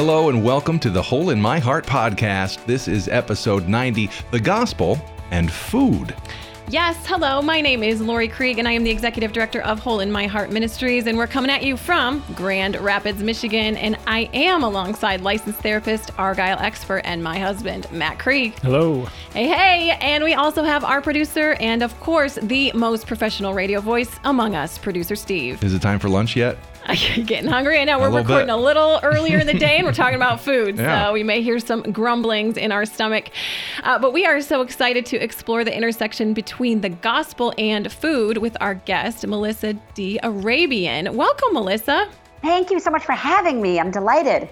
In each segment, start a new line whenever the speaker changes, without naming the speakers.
Hello and welcome to the Hole in My Heart podcast. This is episode 90 The Gospel and Food.
Yes, hello. My name is Laurie Krieg, and I am the executive director of Hole in My Heart Ministries. And we're coming at you from Grand Rapids, Michigan. And I am alongside licensed therapist, Argyle expert, and my husband, Matt Krieg.
Hello.
Hey, hey. And we also have our producer, and of course, the most professional radio voice among us, producer Steve.
Is it time for lunch yet?
You're getting hungry. I know we're
little
recording
bit.
a little earlier in the day and we're talking about food.
Yeah.
So we may hear some grumblings in our stomach. Uh, but we are so excited to explore the intersection between the gospel and food with our guest, Melissa d'Arabian. Welcome, Melissa.
Thank you so much for having me. I'm delighted.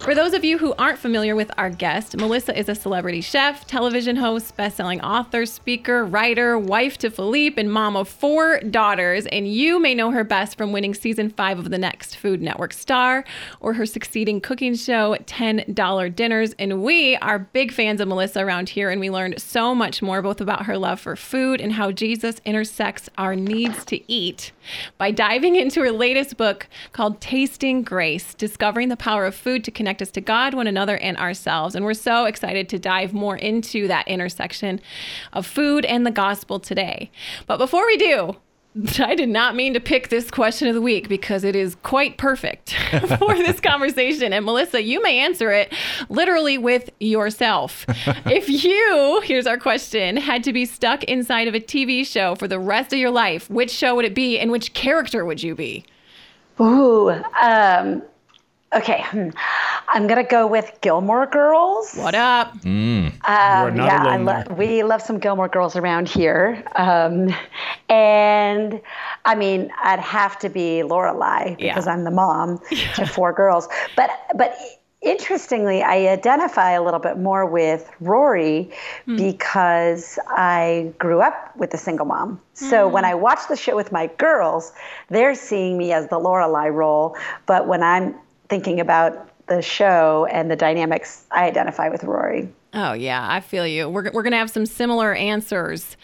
For those of you who aren't familiar with our guest, Melissa is a celebrity chef, television host, best-selling author, speaker, writer, wife to Philippe, and mom of four daughters. And you may know her best from winning season five of the next Food Network star or her succeeding cooking show, $10 Dinners. And we are big fans of Melissa around here, and we learned so much more both about her love for food and how Jesus intersects our needs to eat by diving into her latest book called Tasting Grace Discovering the Power of Food to Connect Us to God, one another, and ourselves. And we're so excited to dive more into that intersection of food and the gospel today. But before we do, I did not mean to pick this question of the week because it is quite perfect for this conversation. And Melissa, you may answer it literally with yourself. if you, here's our question, had to be stuck inside of a TV show for the rest of your life, which show would it be and which character would you be?
Ooh, um, okay. hmm. I'm gonna go with Gilmore Girls.
What up?
Um,
not
yeah, I lo- we love some Gilmore Girls around here. Um, and I mean, I'd have to be Lorelai because
Yeah.
I'm the mom to four girls. But but interestingly, I identify a little bit more with Rory because I grew up with a single mom. So when I watch the show with my girls, they're seeing me as the Lorelai role. But when I'm thinking about the show and the dynamics, I identify with Rory.
Oh, yeah, I feel you. We're, we're going to have some similar answers.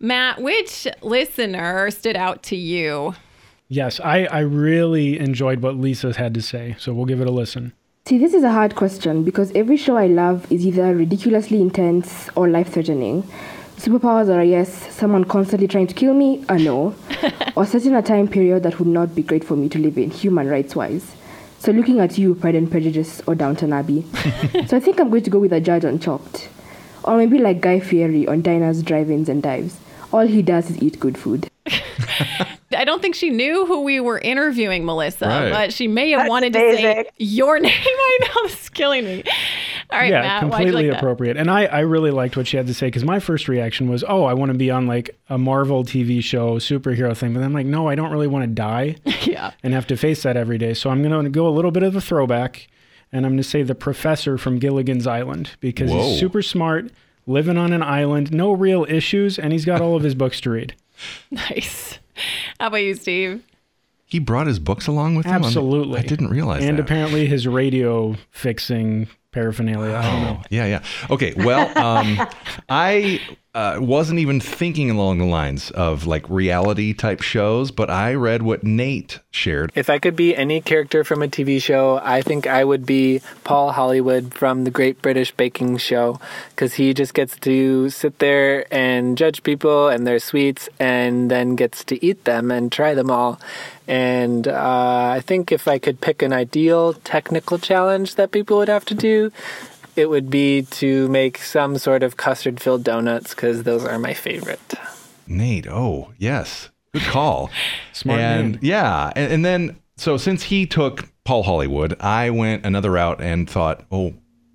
Matt, which listener stood out to you?
Yes, I, I really enjoyed what Lisa had to say, so we'll give it a listen.
See, this is a hard question because every show I love is either ridiculously intense or life threatening. Superpowers are a yes, someone constantly trying to kill me, a no, or setting a time period that would not be great for me to live in, human rights wise. So, looking at you, Pride and Prejudice or Downton Abbey. so, I think I'm going to go with a judge on Chopped. Or maybe like Guy Fieri on Diners, Drive Ins, and Dives. All he does is eat good food.
I don't think she knew who we were interviewing, Melissa,
Right.
but she may have
That's
wanted to say
amazing.
your name. I know this is killing me. All right,
yeah,
Matt, why'd you
completely
like that?
appropriate. And I, I really liked what she had to say because my first reaction was, oh, I want to be on like a Marvel TV show, superhero thing. But I'm like, no, I don't really want to die
Yeah.
and have to face that every day. So I'm going to go a little bit of a throwback and I'm going to say the professor from Gilligan's Island because
Whoa.
he's super smart, living on an island, no real issues, and he's got all of his books to read.
Nice. How about you, Steve?
He brought his books along with him?
Absolutely.
I didn't realize
And
that.
apparently his radio fixing paraphernalia. I don't know.
Yeah, yeah. Okay, well, um, I uh, wasn't even thinking along the lines of like reality type shows, but I read what Nate shared.
If I could be any character from a TV show, I think I would be Paul Hollywood from the Great British Baking Show because he just gets to sit there and judge people and their sweets and then gets to eat them and try them all. And uh, I think if I could pick an ideal technical challenge that people would have to do, it would be to make some sort of custard filled donuts because those are my favorite.
Nate, oh, yes. Good call.
Smart
and
man.
yeah, and, and then so since he took Paul Hollywood, I went another route and thought, oh,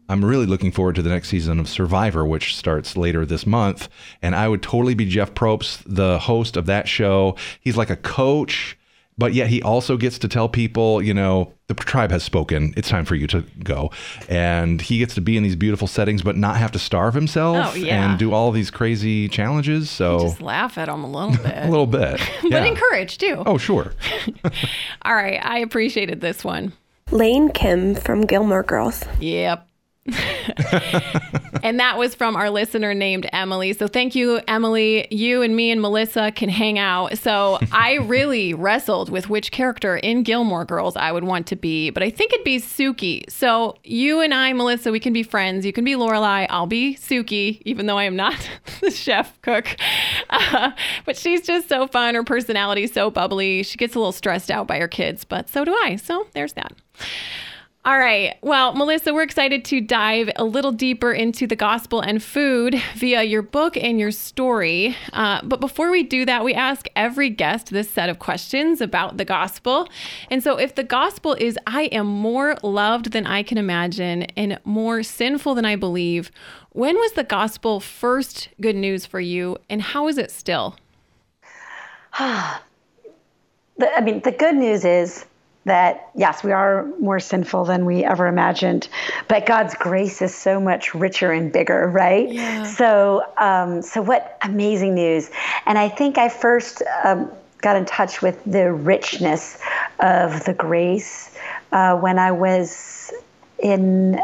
I'm really looking forward to the next season of Survivor, which starts later this month. And I would totally be Jeff Probst, the host of that show. He's like a coach, but yet he also gets to tell people, you know, the tribe has spoken. It's time for you to go. And he gets to be in these beautiful settings, but not have to starve himself
Oh, yeah.
and do all these crazy challenges. So
Just laugh at him a little bit.
a little bit.
but
Yeah.
encourage too.
Oh, sure.
All right, I appreciated this one.
Lane Kim from Gilmore Girls.
Yep. and that was from our listener named Emily. So thank you, Emily. You and me and Melissa can hang out. So I really wrestled with which character in Gilmore Girls I would want to be, but I think it'd be Sookie. So you and I, Melissa, we can be friends. You can be Lorelai. I'll be Sookie, even though I am not the chef cook. Uh, but she's just so fun. Her personality so bubbly. She gets a little stressed out by her kids, but so do I. So there's that. All right. Well, Melissa, we're excited to dive a little deeper into the gospel and food via your book and your story. Uh, but before we do that, we ask every guest this set of questions about the gospel. And so, if the gospel is, I am more loved than I can imagine and more sinful than I believe, when was the gospel first good news for you, and how is it still?
I mean, the good news is that yes, we are more sinful than we ever imagined, but God's grace is so much richer and bigger, right? Yeah. So, um, so what amazing news! And I think I first um, got in touch with the richness of the grace uh, when I was in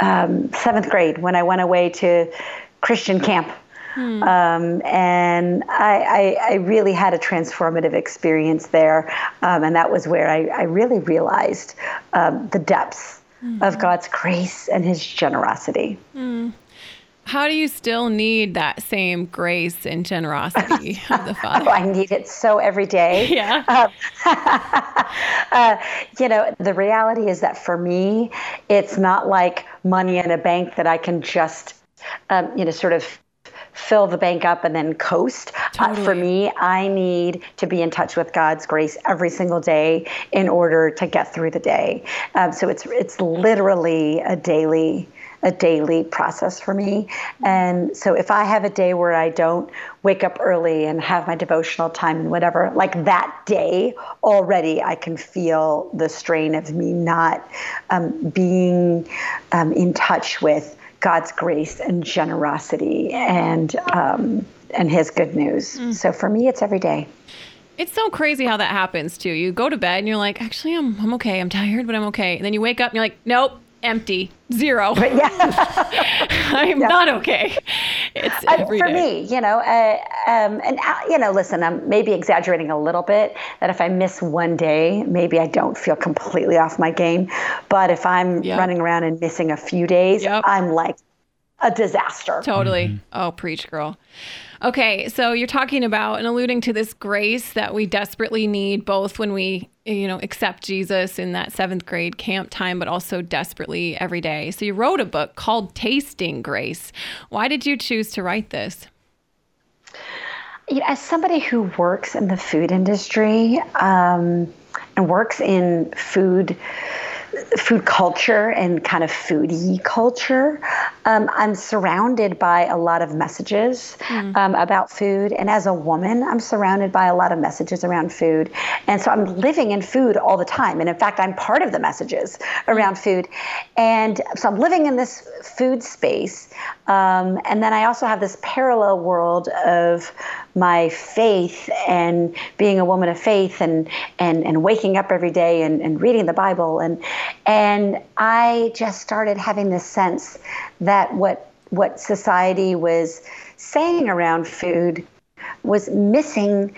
um, seventh grade, when I went away to Christian camp Hmm. Um, and I, I, I, really had a transformative experience there. Um, and that was where I, I really realized um, the depths mm-hmm. of God's grace and his generosity.
Mm. How do you still need that same grace and generosity of the Father?
oh, I need it so every day.
Yeah. Um,
uh, you know, the reality is that for me, it's not like money in a bank that I can just, um, you know, sort of fill the bank up and then coast. Totally. Uh, for me, I need to be in touch with God's grace every single day in order to get through the day. Um, so it's it's literally a daily a daily process for me. And so if I have a day where I don't wake up early and have my devotional time and whatever, like that day already I can feel the strain of me not um, being um, in touch with God's grace and generosity and um, and His good news. Mm. So for me, it's every day.
It's so crazy how that happens too. You go to bed and you're like, actually, I'm I'm okay. I'm tired, but I'm okay. And then you wake up and you're like, nope, empty, zero.
But yeah,
I'm yeah. not okay. It's every
for
day.
me, you know, uh, um, and uh, you know, listen, I'm maybe exaggerating a little bit. That if I miss one day, maybe I don't feel completely off my game. But if I'm yep. running around and missing a few days, yep. I'm like a disaster.
Totally. Mm-hmm. Oh, preach, girl. Okay, so you're talking about and alluding to this grace that we desperately need both when we, you know, accept Jesus in that seventh grade camp time, but also desperately every day. So you wrote a book called Tasting Grace. Why did you choose to write this?
As somebody who works in the food industry um, and works in food food culture and kind of foodie culture. Um, I'm surrounded by a lot of messages mm. um, about food. And as a woman, I'm surrounded by a lot of messages around food. And so I'm living in food all the time. And in fact, I'm part of the messages around mm. food. And so I'm living in this food space. Um, and then I also have this parallel world of my faith and being a woman of faith and and, and waking up every day and, and reading the Bible and and I just started having this sense that what what society was saying around food was missing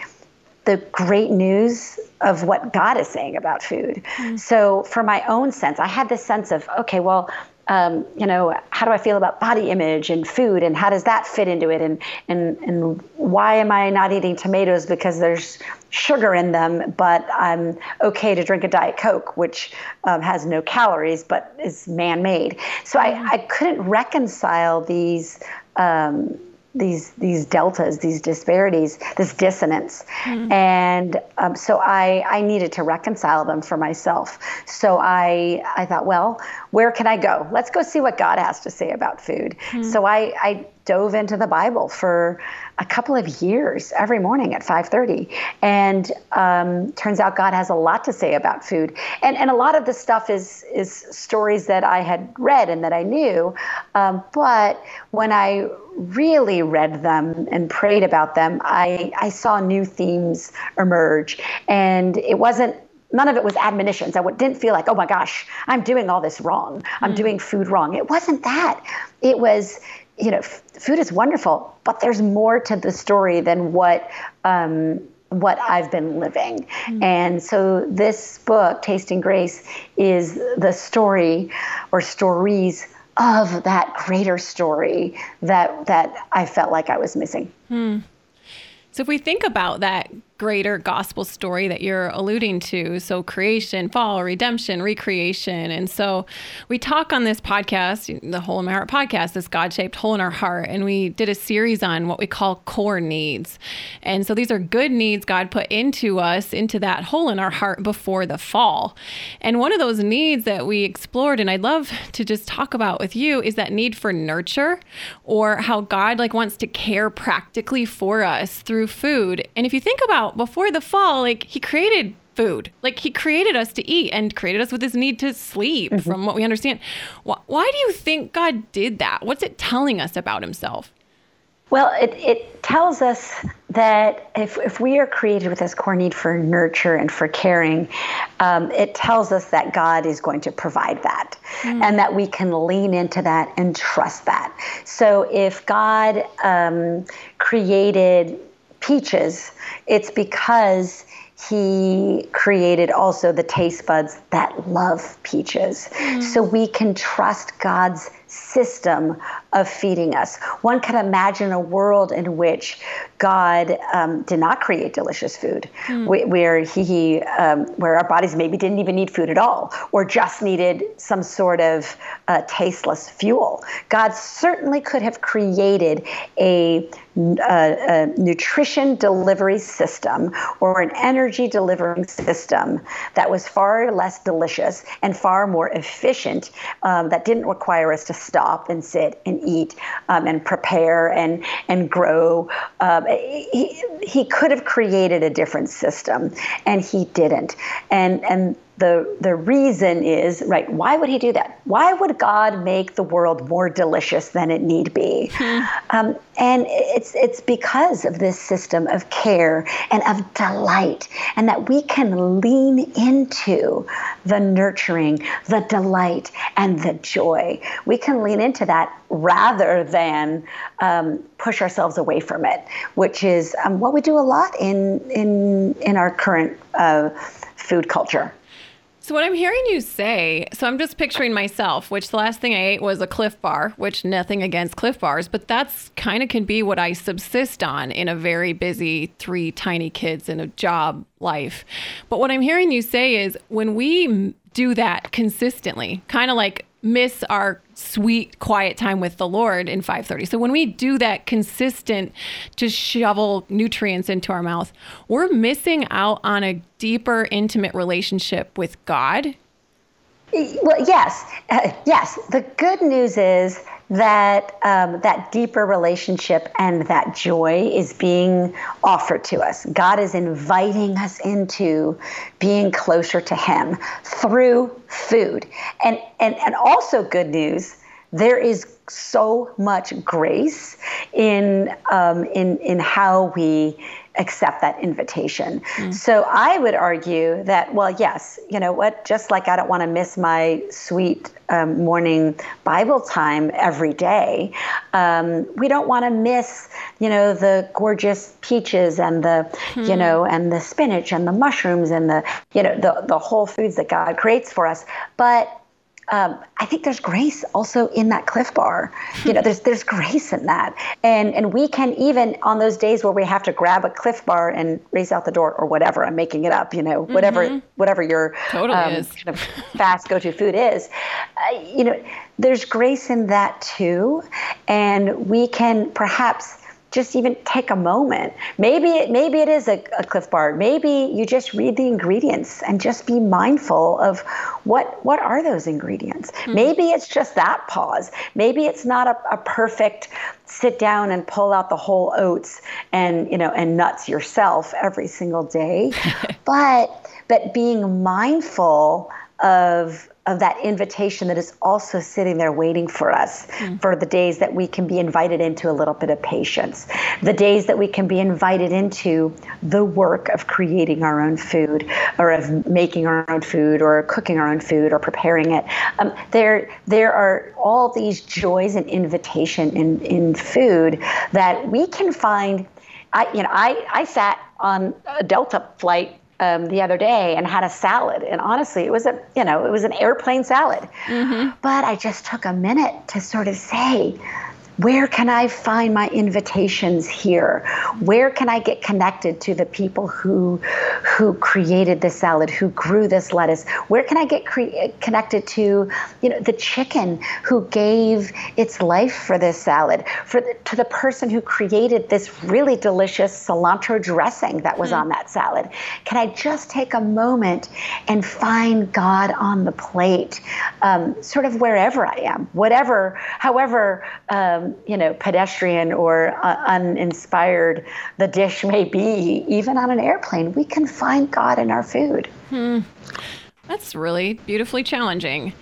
the great news of what God is saying about food. Mm-hmm. So, for my own sense, I had this sense of, okay, well, um, you know, how do I feel about body image and food, and how does that fit into it, and and and why am I not eating tomatoes because there's sugar in them, but I'm okay to drink a diet coke, which um, has no calories but is man-made. So I, I couldn't reconcile these. Um, these these deltas, these disparities, this dissonance, mm-hmm. and um, so I I needed to reconcile them for myself. So I I thought, well, where can I go? Let's go see what God has to say about food. Mm-hmm. So I I dove into the Bible for a couple of years every morning at 5:30, and um, turns out God has a lot to say about food. And and a lot of the stuff is is stories that I had read and that I knew, um, but when I really read them and prayed about them, I I saw new themes emerge, and it wasn't none of it was admonitions. I didn't feel like, oh my gosh, I'm doing all this wrong. I'm mm. doing food wrong. It wasn't that. It was, you know, f- food is wonderful, but there's more to the story than what. Um, what I've been living. Mm. And so this book, Tasting Grace, is the story or stories of that greater story that that I felt like I was missing.
Mm. So if we think about that greater gospel story that you're alluding to. So, creation, fall, redemption, recreation. And so, we talk on this podcast, the Hole in My Heart podcast, this God shaped hole in our heart. And we did a series on what we call core needs. And so, these are good needs God put into us, into that hole in our heart before the fall. And one of those needs that we explored, and I'd love to just talk about with you, is that need for nurture or how God like wants to care practically for us through food. And if you think about before the fall, like he created food. Like he created us to eat and created us with this need to sleep, mm-hmm. from what we understand. Why, why do you think God did that? What's it telling us about himself?
Well, it, it tells us that if, if we are created with this core need for nurture and for caring, um, it tells us that God is going to provide that mm. and that we can lean into that and trust that. So if God um, created peaches, it's because he created also the taste buds that love peaches. Mm. So we can trust God's system of feeding us. One can imagine a world in which God um, did not create delicious food, mm. where He, um, where our bodies maybe didn't even need food at all, or just needed some sort of uh, tasteless fuel. God certainly could have created a, a, a nutrition delivery system or an energy delivering system that was far less delicious and far more efficient, um, that didn't require us to stop and sit and eat um, and prepare and and grow. He, he could have created a different system, and he didn't. And and the the reason is right why would he do that? Why would god make the world more delicious than it need be? Hmm. um, and it's it's because of this system of care and of delight and that we can lean into the nurturing the delight and the joy. We can lean into that rather than um, push ourselves away from it which is um, what we do a lot in in in our current uh, food culture
so what I'm hearing you say, so I'm just picturing myself, which the last thing I ate was a Clif Bar, which nothing against Clif Bars, but that's kind of can be what I subsist on in a very busy three tiny kids and a job life. But what I'm hearing you say is when we do that consistently, kind of like miss our sweet quiet time with the lord in 5:30 so when we do that consistent to shovel nutrients into our mouth we're missing out on a deeper intimate relationship with god
well yes uh, yes the good news is that um, that deeper relationship and that joy is being offered to us. God is inviting us into being closer to Him through food, and and and also good news. There is so much grace in um, in in how we accept that invitation. Mm. So I would argue that, well, yes, you know what, just like I don't want to miss my sweet um, morning Bible time every day, um, we don't want to miss, you know, the gorgeous peaches and the, mm. you hmm. know, and the spinach and the mushrooms and the, you know, the, the whole foods that God creates for us. But um, I think there's grace also in that Clif Bar. You know, there's there's grace in that, and and we can even on those days where we have to grab a Clif Bar and race out the door or whatever. I'm making it up. You know, whatever mm-hmm. whatever your
totally um, kind
of fast go-to food is. Uh, you know, there's grace in that too, and we can perhaps just even take a moment. Maybe it, maybe it is a, a Clif Bar. Maybe you just read the ingredients and just be mindful of what what are those ingredients. Mm-hmm. Maybe it's just that pause. Maybe it's not a, a perfect sit down and pull out the whole oats and you know and nuts yourself every single day, but but being mindful of of that invitation that is also sitting there waiting for us mm. for the days that we can be invited into a little bit of patience, the days that we can be invited into the work of creating our own food or of making our own food or cooking our own food or preparing it. Um, there, there are all these joys and invitation in, in food that we can find. I, you know, I, I sat on a Delta flight um, the other day and had a salad. And honestly, it was a you know it was an airplane salad. Mm-hmm. But I just took a minute to sort of say, where can I find my invitations here? Where can I get connected to the people who who created this salad, who grew this lettuce? Where can I get cre- connected to, you know, the chicken who gave its life for this salad, for the, to the person who created this really delicious cilantro dressing that was mm. on that salad? Can I just take a moment and find God on the plate, um, sort of wherever I am, whatever, however. Um, you know, pedestrian or uh, uninspired the dish may be, even on an airplane, we can find God in our food.
Hmm. That's really beautifully challenging.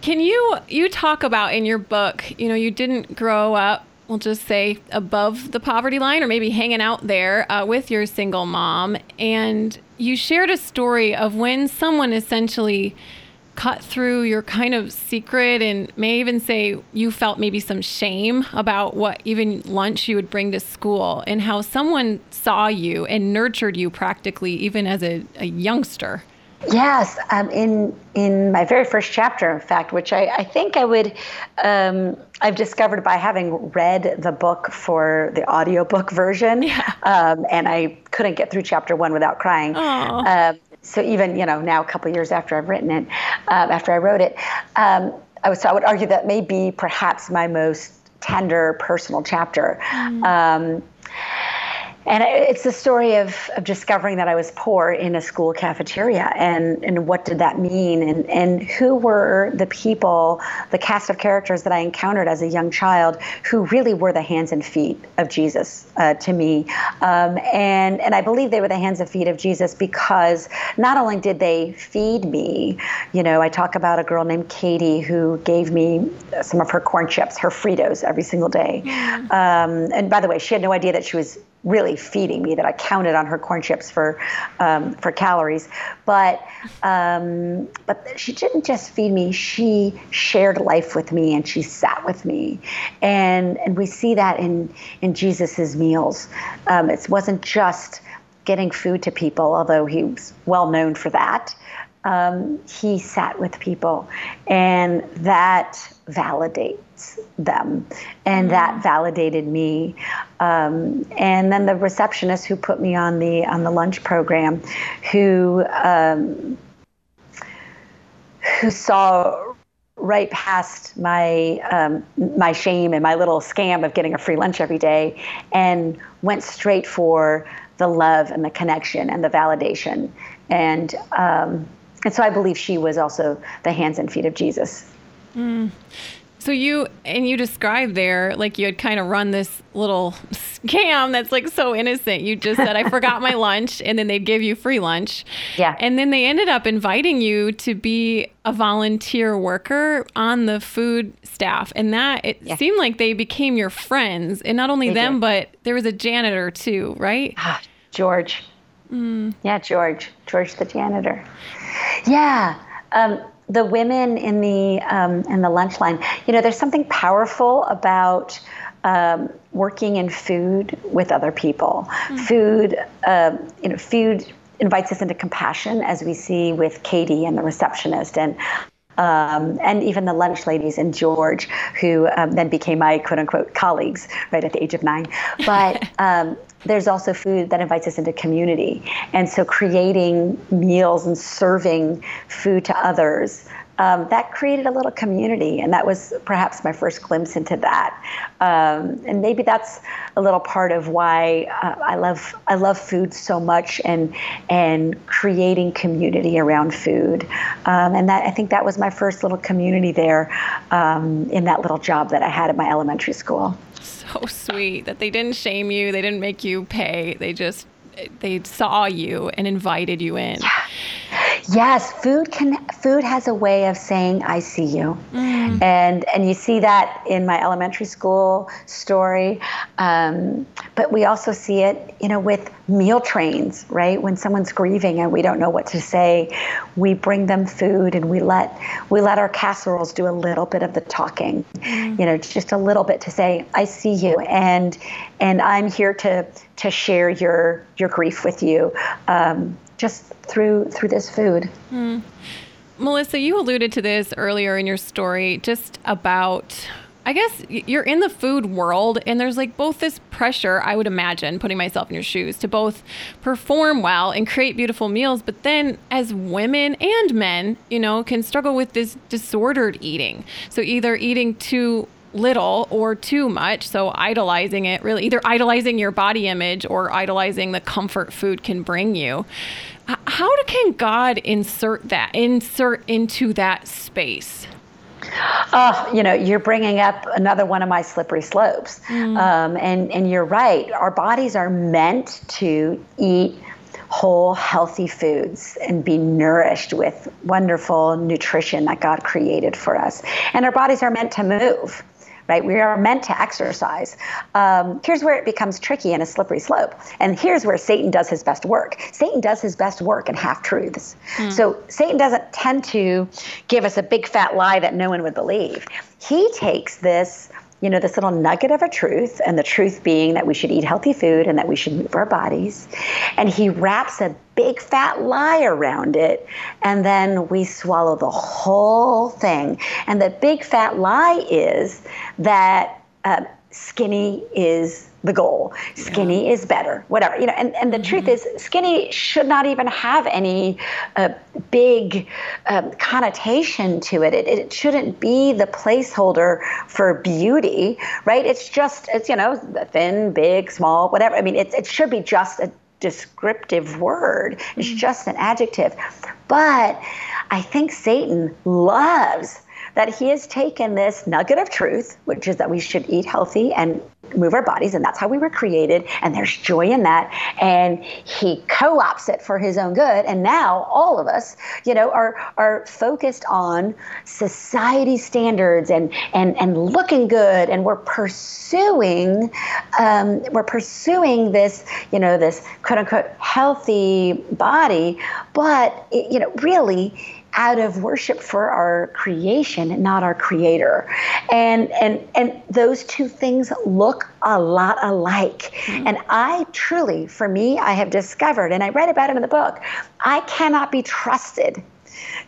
Can you you talk about in your book, you know, you didn't grow up, we'll just say above the poverty line or maybe hanging out there uh, with your single mom and you shared a story of when someone essentially cut through your kind of secret and may even say you felt maybe some shame about what even lunch you would bring to school and how someone saw you and nurtured you practically even as a, a youngster.
Yes, um, in in my very first chapter, in fact, which I, I think I would, um, I've discovered by having read the book for the audiobook version, yeah. um, and I couldn't get through chapter one without crying. Um, so even you know now a couple years after I've written it, um, after I wrote it, um, I was so I would argue that may be perhaps my most tender personal chapter. Mm. Um, and it's the story of, of discovering that I was poor in a school cafeteria and, and what did that mean and, and who were the people, the cast of characters that I encountered as a young child who really were the hands and feet of Jesus uh, to me. Um, and, and I believe they were the hands and feet of Jesus because not only did they feed me, you know, I talk about a girl named Katie who gave me some of her corn chips, her Fritos every single day. Um, and by the way, she had no idea that she was really feeding me that I counted on her corn chips for um, for calories. But um, but she didn't just feed me; she shared life with me, and she sat with me, and and we see that in in Jesus's meals. Um, it wasn't just getting food to people, although he was well known for that. Um, he sat with people, and that validates them. And mm-hmm. that validated me. Um, and then the receptionist who put me on the on the lunch program, who um, who saw right past my um, my shame and my little scam of getting a free lunch every day, and went straight for the love and the connection and the validation. And um, and so I believe she was also the hands and feet of Jesus.
Mm. So you and you described there like you had kind of run this little scam that's like so innocent. You just said I forgot my lunch and then they'd give you free lunch.
Yeah.
And then they ended up inviting you to be a volunteer worker on the food staff and that it yeah. seemed like they became your friends and not only they them did. but there was a janitor too, right?
Ah, George. Mm. Yeah, George. George the janitor. Yeah. Um, the women in the um, in the lunch line, you know, there's something powerful about um, working in food with other people. Mm-hmm. Food, uh, you know, food invites us into compassion, as we see with Katie and the receptionist, and um, and even the lunch ladies and George, who um, then became my quote unquote colleagues right at the age of nine. But um, there's also food that invites us into community. And so creating meals and serving food to others. Um, that created a little community, and that was perhaps my first glimpse into that. Um, and maybe that's a little part of why uh, I love I love food so much, and and creating community around food. Um, and that I think that was my first little community there um, in that little job that I had at my elementary school
so sweet that they didn't shame you, they didn't make you pay. They just they saw you and invited you in.
Yeah. Yes, food can food has a way of saying I see you, mm. and and you see that in my elementary school story, um, but we also see it, you know, with meal trains, right? When someone's grieving and we don't know what to say, we bring them food and we let we let our casseroles do a little bit of the talking, mm. you know, just a little bit to say I see you, and and I'm here to to share your your grief with you. Um, just through through this food. Mm.
Melissa, you alluded to this earlier in your story, just about. I guess you're in the food world, and there's like both this pressure, I would imagine, putting myself in your shoes, to both perform well and create beautiful meals. But then, as women and men, you know, can struggle with this disordered eating. So, either eating too little or too much. So idolizing it really either idolizing your body image or idolizing the comfort food can bring you. How can God insert that insert into that space?
Oh, you know, you're bringing up another one of my slippery slopes, mm. um, and and you're right. Our bodies are meant to eat whole, healthy foods and be nourished with wonderful nutrition that God created for us. And our bodies are meant to move right? We are meant to exercise. Um, here's where it becomes tricky and a slippery slope. And here's where Satan does his best work. Satan does his best work in half truths. Mm. So Satan doesn't tend to give us a big fat lie that no one would believe. He takes this you know, this little nugget of a truth, and the truth being that we should eat healthy food and that we should move our bodies. And he wraps a big fat lie around it, and then we swallow the whole thing. And the big fat lie is that uh, skinny is the goal. Skinny yeah. is better, whatever. You know, and, and the mm-hmm. truth is, skinny should not even have any uh, big um, connotation to it. it. It shouldn't be the placeholder for beauty, right? It's just, it's, you know, thin, big, small, whatever. I mean, it, it should be just a descriptive word, it's mm-hmm. just an adjective. But I think Satan loves that he has taken this nugget of truth, which is that we should eat healthy and move our bodies, and that's how we were created, and there's joy in that. And he co-ops it for his own good. And now all of us, you know, are are focused on society standards and and and looking good, and we're pursuing um, we're pursuing this, you know, this quote unquote healthy body, but it, you know, really out of worship for our creation, not our creator. And and and those two things look a lot alike. Mm-hmm. And I truly, for me, I have discovered, and I read about it in the book, I cannot be trusted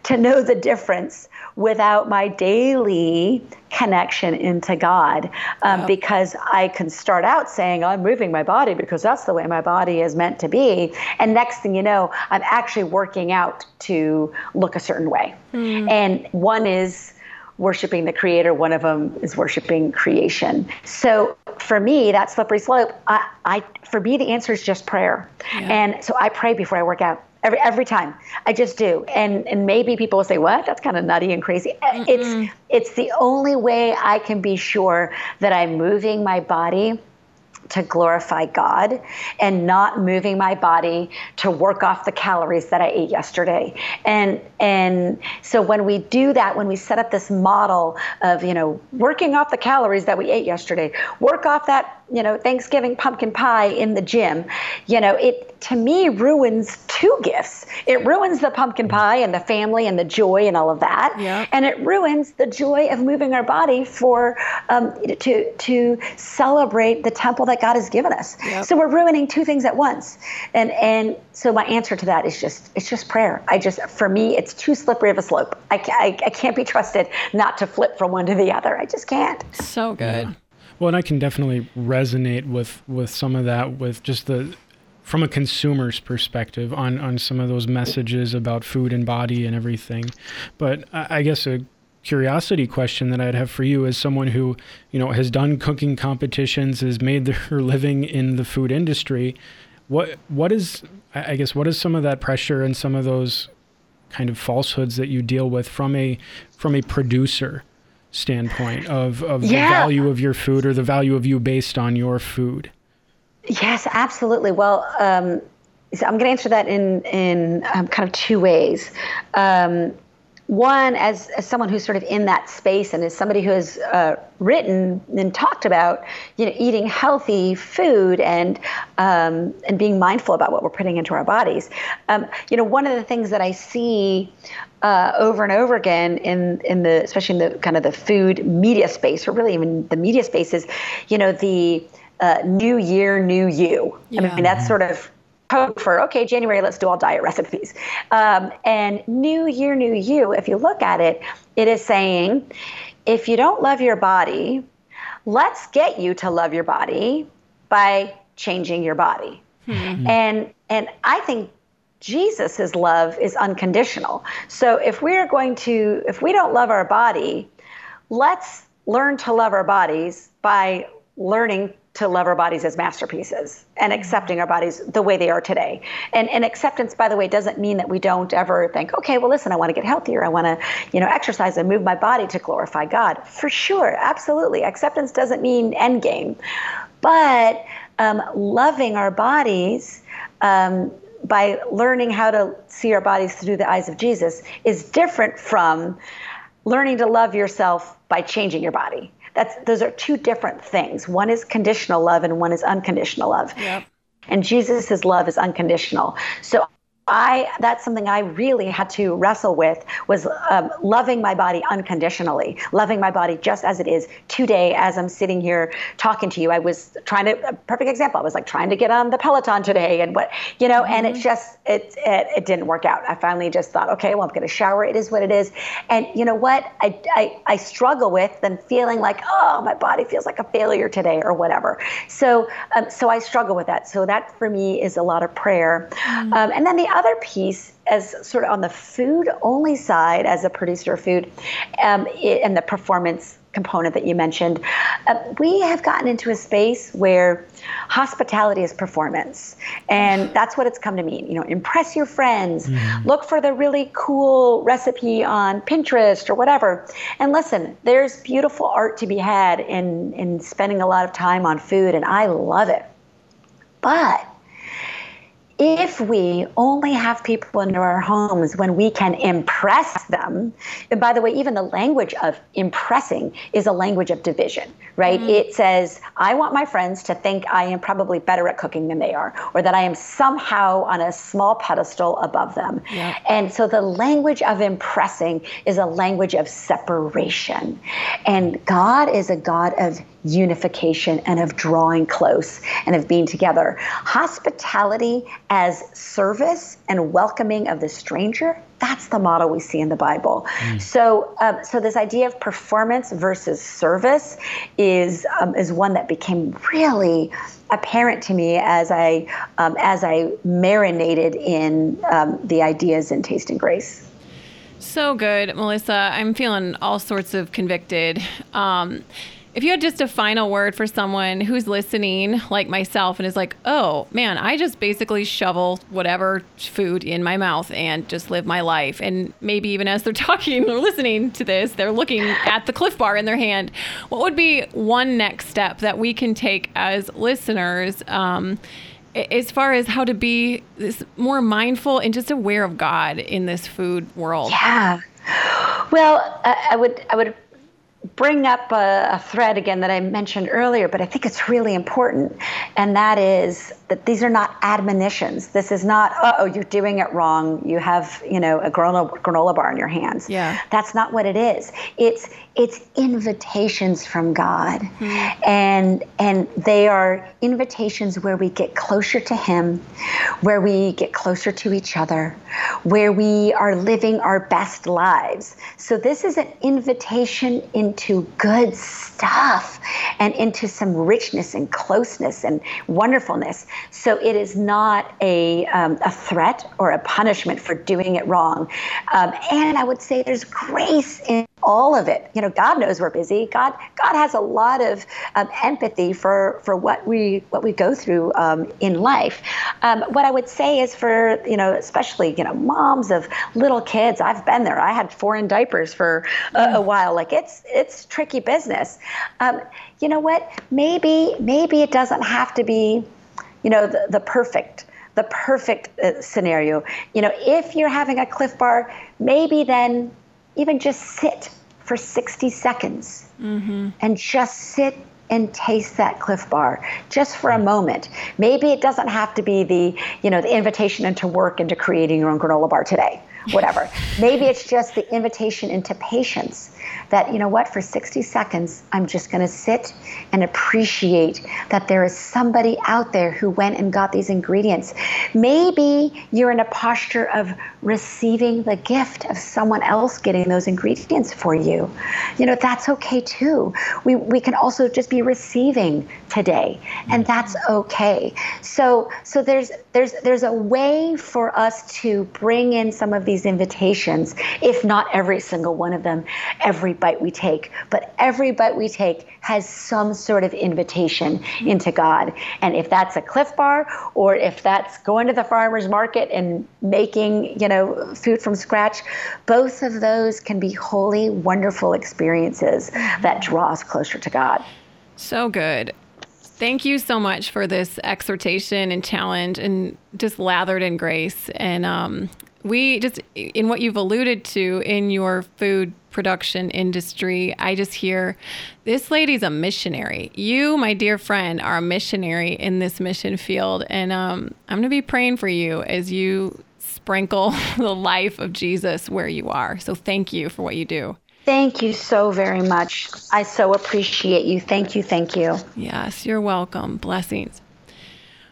to know the difference without my daily connection into God um, because I can start out saying, I'm moving my body because that's the way my body is meant to be. And next thing you know, I'm actually working out to look a certain way. Mm. And one is worshiping the creator, one of them is worshiping creation. So for me, that slippery slope, I, I for me, the answer is just prayer. Yeah. And so I pray before I work out every every time. I just do. And and maybe people will say, "What? That's kind of nutty and crazy." mm It's it's the only way I can be sure that I'm moving my body to glorify God and not moving my body to work off the calories that I ate yesterday. And and so when we do that, when we set up this model of, you know, working off the calories that we ate yesterday, work off that you know, Thanksgiving pumpkin pie in the gym, you know, it to me ruins two gifts. It ruins the pumpkin pie and the family and the joy and all of that, yeah. and it ruins the joy of moving our body for um, to to celebrate the temple that God has given us. Yep. So we're ruining two things at once, and and so my answer to that is just it's just prayer. I just for me it's too slippery of a slope. I, I, I can't be trusted not to flip from one to the other. I just can't.
So good.
Yeah. Well, and I can definitely resonate with with some of that with just the from a consumer's perspective on on some of those messages about food and body and everything. But I guess a curiosity question that I'd have for you as someone who, you know, has done cooking competitions, has made their living in the food industry. What what is I guess what is some of that pressure and some of those kind of falsehoods that you deal with from a from a producer standpoint of, of yeah. the value of your food or the value of you based on your food?
Yes, absolutely. Well, um, so I'm going to answer that in in um, kind of two ways. Um, one, as, as someone who's sort of in that space and as somebody who has uh, written and talked about, you know, eating healthy food and um, and being mindful about what we're putting into our bodies. Um, you know, one of the things that I see uh, over and over again in in the especially in the kind of the food media space, or really even the media space, is, you know, the uh, new year, new you. Yeah. I mean, that's sort of code for okay january let's do all diet recipes. Um, and new year new you if you look at it it is saying if you don't love your body let's get you to love your body by changing your body. Mm-hmm. and and i think jesus' love is unconditional. So if we're going to if we don't love our body let's learn to love our bodies by learning to love our bodies as masterpieces and accepting our bodies the way they are today. And, and acceptance, by the way, doesn't mean that we don't ever think, okay, well, listen, I want to get healthier. I want to, you know, exercise and move my body to glorify God. For sure, absolutely. Acceptance doesn't mean end game, but um, loving our bodies. Um, by learning how to see our bodies through the eyes of Jesus is different from learning to love yourself by changing your body. That's those are two different things. One is conditional love and one is unconditional love. Yep. And Jesus' love is unconditional. So I that's something I really had to wrestle with was um, loving my body unconditionally, loving my body just as it is today. As I'm sitting here talking to you, I was trying to a perfect example. I was like trying to get on the Peloton today, and what you know, mm-hmm. and it just it, it it didn't work out. I finally just thought, okay, well I'm going to shower. It is what it is, and you know what? I I, I struggle with them feeling like oh my body feels like a failure today or whatever. So um, so I struggle with that. So that for me is a lot of prayer, mm-hmm. um, and then the other piece as sort of on the food only side as a producer of food um, it, and the performance component that you mentioned, uh, we have gotten into a space where hospitality is performance. And that's what it's come to mean. You know, impress your friends, mm. look for the really cool recipe on Pinterest or whatever. And listen, there's beautiful art to be had in, in spending a lot of time on food, and I love it. But if we only have people into our homes when we can impress them, and by the way, even the language of impressing is a language of division, right? Mm-hmm. It says, I want my friends to think I am probably better at cooking than they are, or that I am somehow on a small pedestal above them. Yeah. And so the language of impressing is a language of separation. And God is a God of unification and of drawing close and of being together. Hospitality as service and welcoming of the stranger, that's the model we see in the Bible. Mm. So, um, so this idea of performance versus service is um, is one that became really apparent to me as I um, as I marinated in um, the ideas in Tasting Grace.
So good, Melissa. I'm feeling all sorts of convicted. Um, if you had just a final word for someone who's listening, like myself, and is like, oh man, I just basically shovel whatever food in my mouth and just live my life. And maybe even as they're talking or listening to this, they're looking at the Clif Bar in their hand. What would be one next step that we can take as listeners? Um, as far as how to be this more mindful and just aware of God in this food world.
Yeah. Well, I would I would bring up a, a, thread again that I mentioned earlier, but I think it's really important, and that is that these are not admonitions. This is not, oh, you're doing it wrong. You have, you know, a granola, granola bar in your hands.
Yeah.
That's not what it is. It's it's invitations from God, mm-hmm. and and they are invitations where we get closer to Him, where we get closer to each other, where we are living our best lives. So this is an invitation into good stuff and into some richness and closeness and wonderfulness. So it is not a, um, a threat or a punishment for doing it wrong. Um, and I would say there's grace in all of it. You know, God knows we're busy. God, God has a lot of um, empathy for for what we what we go through um, in life. Um, what I would say is for you know, especially you know, moms of little kids. I've been there. I had foreign diapers for a, a while. Like it's it's tricky business. Um, you know what? Maybe maybe it doesn't have to be you know, the, the perfect the perfect uh, scenario. You know, if you're having a Clif Bar, maybe then even just sit for 60 seconds mm-hmm. and just sit and taste that Clif Bar just for a moment. Maybe it doesn't have to be the, you know, the invitation into work into creating your own granola bar today. Whatever. Maybe it's just the invitation into patience that, you know what, for 60 seconds, I'm just going to sit and appreciate that there is somebody out there who went and got these ingredients. Maybe you're in a posture of receiving the gift of someone else getting those ingredients for you. You know, that's okay too. We, we can also just be receiving today, and that's okay. So, so there's, there's, there's a way for us to bring in some of these invitations, if not every single one of them, every bite we take, but every bite we take has some sort of invitation into God. And if that's a Clif Bar or if that's going to the farmer's market and making, you know, food from scratch, both of those can be holy, wonderful experiences that draw us closer to God.
So good. Thank you so much for this exhortation and challenge and just lathered in grace. And um, we just, in what you've alluded to in your food production industry, I just hear this lady's a missionary. You, my dear friend, are a missionary in this mission field. And um, I'm going to be praying for you as you sprinkle the life of Jesus where you are. So thank you for what you do.
Thank you so very much. I so appreciate you. Thank you. Thank you.
Yes, you're welcome. Blessings.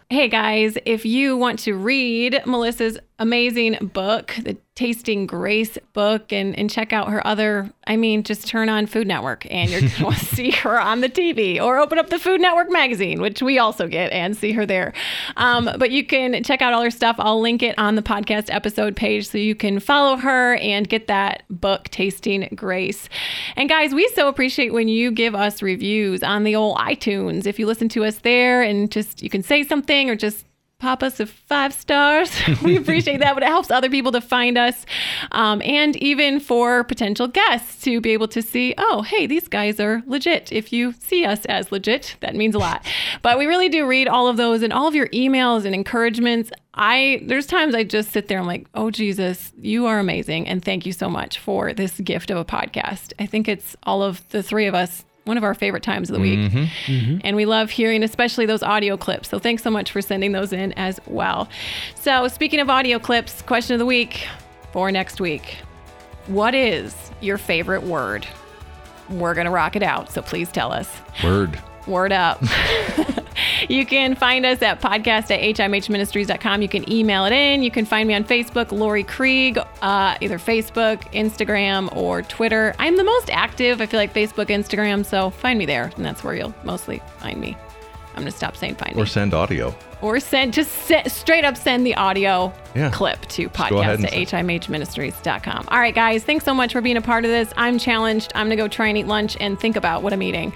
Hey guys, if you want to read Melissa's amazing book, the Tasting Grace book, and, and check out her other, I mean, just turn on Food Network and you're going to see her on the TV or open up the Food Network magazine, which we also get and see her there. Um, but you can check out all her stuff. I'll link it on the podcast episode page so you can follow her and get that book, Tasting Grace. And guys, we so appreciate when you give us reviews on the old iTunes. If you listen to us there and just you can say something or just pop us a five stars. we appreciate that, but it helps other people to find us. Um, and even for potential guests to be able to see, oh, hey, these guys are legit. If you see us as legit, that means a lot. But we really do read all of those and all of your emails and encouragements. I there's times I just sit there I'm like, "Oh Jesus, you are amazing and thank you so much for this gift of a podcast." I think it's all of the three of us one of our favorite times of the week. Mm-hmm. Mm-hmm. And we love hearing, especially those audio clips. So thanks so much for sending those in as well. So, speaking of audio clips, question of the week for next week What is your favorite word? We're going to rock it out. So please tell us.
Word.
Word up. you can find us at podcast at himhministries.com. You can email it in. You can find me on Facebook, Laurie Krieg, uh, either Facebook, Instagram, or Twitter. I'm the most active. I feel like Facebook, Instagram. So find me there. And that's where you'll mostly find me. I'm going to stop saying find
Or
me.
send audio.
Or send, just straight up send the audio
Yeah.
clip to podcast at himhministries.com. All right, guys, thanks so much for being a part of this. I'm challenged. I'm going to go try and eat lunch and think about what I'm eating.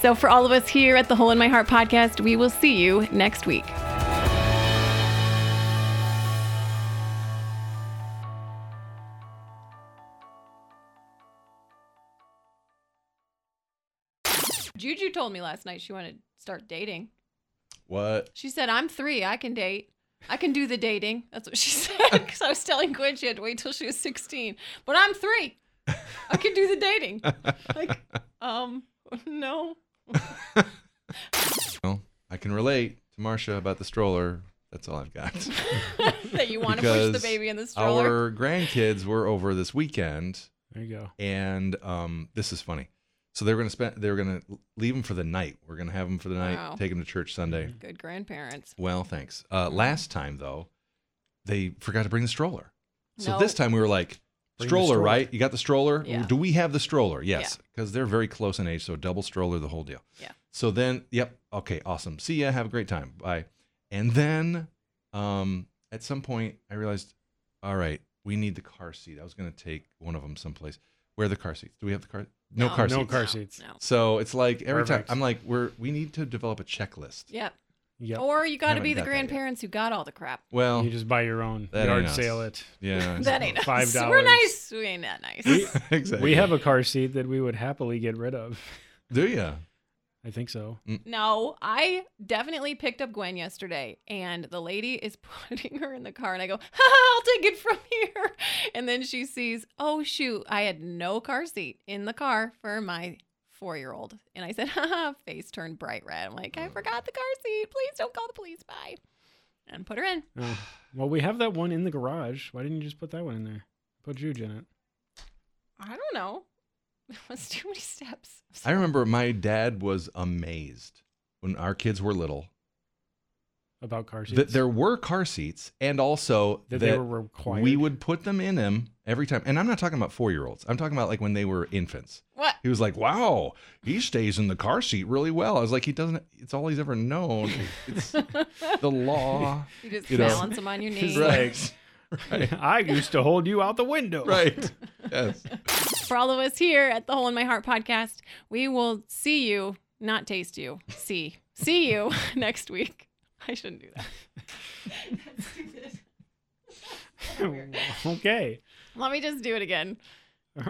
So, for all of us here at the Hole in My Heart podcast, we will see you next week. Juju told me last night she wanted to start dating.
What?
She said, I'm three. I can date. I can do the dating. That's what she said. Because I was telling Gwen she had to wait till she was 16. But I'm three. I can do the dating. Like, um, no.
Well, I can relate to Marcia about the stroller. That's all I've got.
that you want to push the baby in the stroller.
Our grandkids were over this weekend,
There you go.
and um, this is funny. So they were gonna spend. They were gonna leave them for the night. We're gonna have them for the night.
Wow.
Take them to church Sunday.
Good grandparents.
Well, thanks. Uh, last time though, they forgot to bring the stroller. So
No.
this time we were like, stroller,
stroller.
right? You got the stroller?
Yeah.
Do we have the stroller? Yes, because they're very close in age. So double stroller, the whole deal.
Yeah.
So then, yep. Okay, awesome. See ya. Have a great time. Bye. And then, um, at some point, I realized, all right, we need the car seat. I was going to take one of them someplace. Where are the car seats? Do we have the car? No, car seats.
No
seats.
car seats.
No.
So it's like every
Perfect.
time I'm like, we're we need to develop a checklist.
Yep.
Yep.
Or you got to
Haven't
be the
got that yet.
grandparents who got all the crap.
Well,
you just buy your own.
that ain't
Yard
us.
sale it.
yeah,
That ain't
Five
us. We're
dollars.
nice. We ain't that nice.
We,
exactly.
we have a car seat that we would happily get rid of.
Do you?
I think so. Mm.
No, I definitely picked up Gwen yesterday, and the lady is putting her in the car, and I go, I'll take it from here. And then she sees, oh, shoot, I had no car seat in the car for my four year old. And I said, haha, face turned bright red. I'm like, I mm. forgot the car seat. Please don't call the police. Bye. And put her in.
Oh. Well, we have that one in the garage. Why didn't you just put that one in there? Put Juge in it.
I don't know. It was too many steps.
I remember my dad was amazed when our kids were little
About car seats.
that there were car seats and also
That
that,
they were required?
we would put them in them every time. And I'm not talking about four year olds. I'm talking about like when they were infants.
What?
He was like, "Wow, he stays in the car seat really well." I was like, "He doesn't. It's all he's ever known. It's the law."
You just
You know.
balance them on your knees.
right.
I used to hold you out the window.
Right. Yes.
For all of us here at the Hole in My Heart podcast, we will see you, not taste you, see, see you next week. I shouldn't do that.
okay.
Let me just do it again.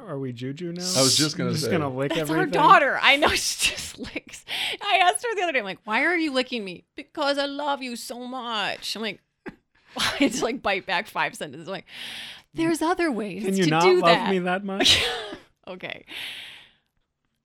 Are we Juju now?
I was just gonna
just
say.
gonna lick
That's
everything.
our daughter. I know she just licks. I asked her the other day, I'm like, why are you licking me? Because I love you so much. I'm like, I just like bite back five sentences. I'm like, there's other ways
Can you
to
not
do
love
that.
me that much?
okay.